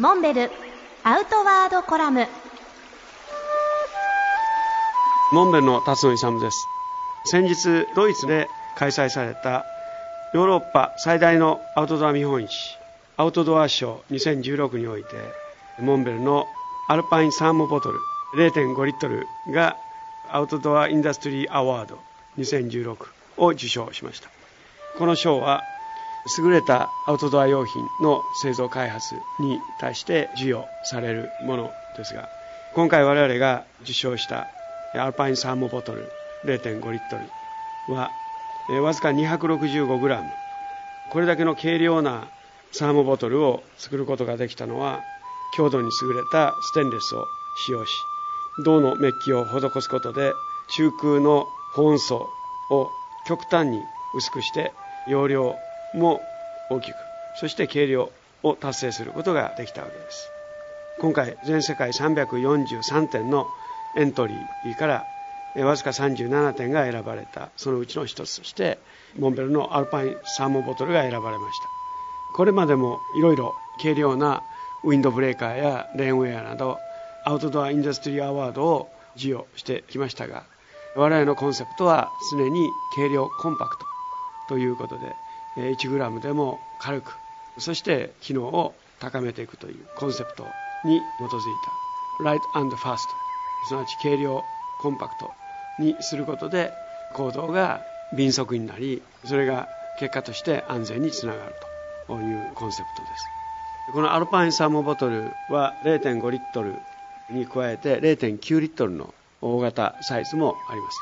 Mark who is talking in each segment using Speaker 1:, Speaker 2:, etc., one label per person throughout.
Speaker 1: モンベルアウトワードコラム。
Speaker 2: モンベルの辰野勇です。先日ドイツで開催されたヨーロッパ最大のアウトドア見本市アウトドアショー2016においてモンベルのアルパインサーモボトル0.5リットルがアウトドアインダストリーアワード2016を受賞しました。この賞は優れたアウトドア用品の製造開発に対して授与されるものですが今回我々が受賞したアルパインサーモボトル0.5リットルはわずか 265g これだけの軽量なサーモボトルを作ることができたのは強度に優れたステンレスを使用し銅のメッキを施すことで中空の保温層を極端に薄くして容量も大きくそして軽量を達成することができたわけです。今回全世界343点のエントリーからわずか37点が選ばれたそのうちの一つとしてモンベルのアルパインサーモボトルが選ばれました。これまでもいろいろ軽量なウィンドブレーカーやレーンウェアなどアウトドアインダストリーアワードを授与してきましたが我々のコンセプトは常に軽量コンパクトということで 1g でも軽くそして機能を高めていくというコンセプトに基づいた。ライトファーストすなわち軽量コンパクトにすることで行動が敏速になりそれが結果として安全につながるというコンセプトです。このアルパインサーモボトルは0.5リットルに加えて0.9リットルの大型サイズもあります。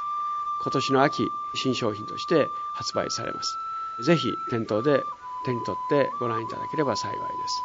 Speaker 2: 今年の秋新商品として発売されます。ぜひ店頭で手に取ってご覧いただければ幸いです。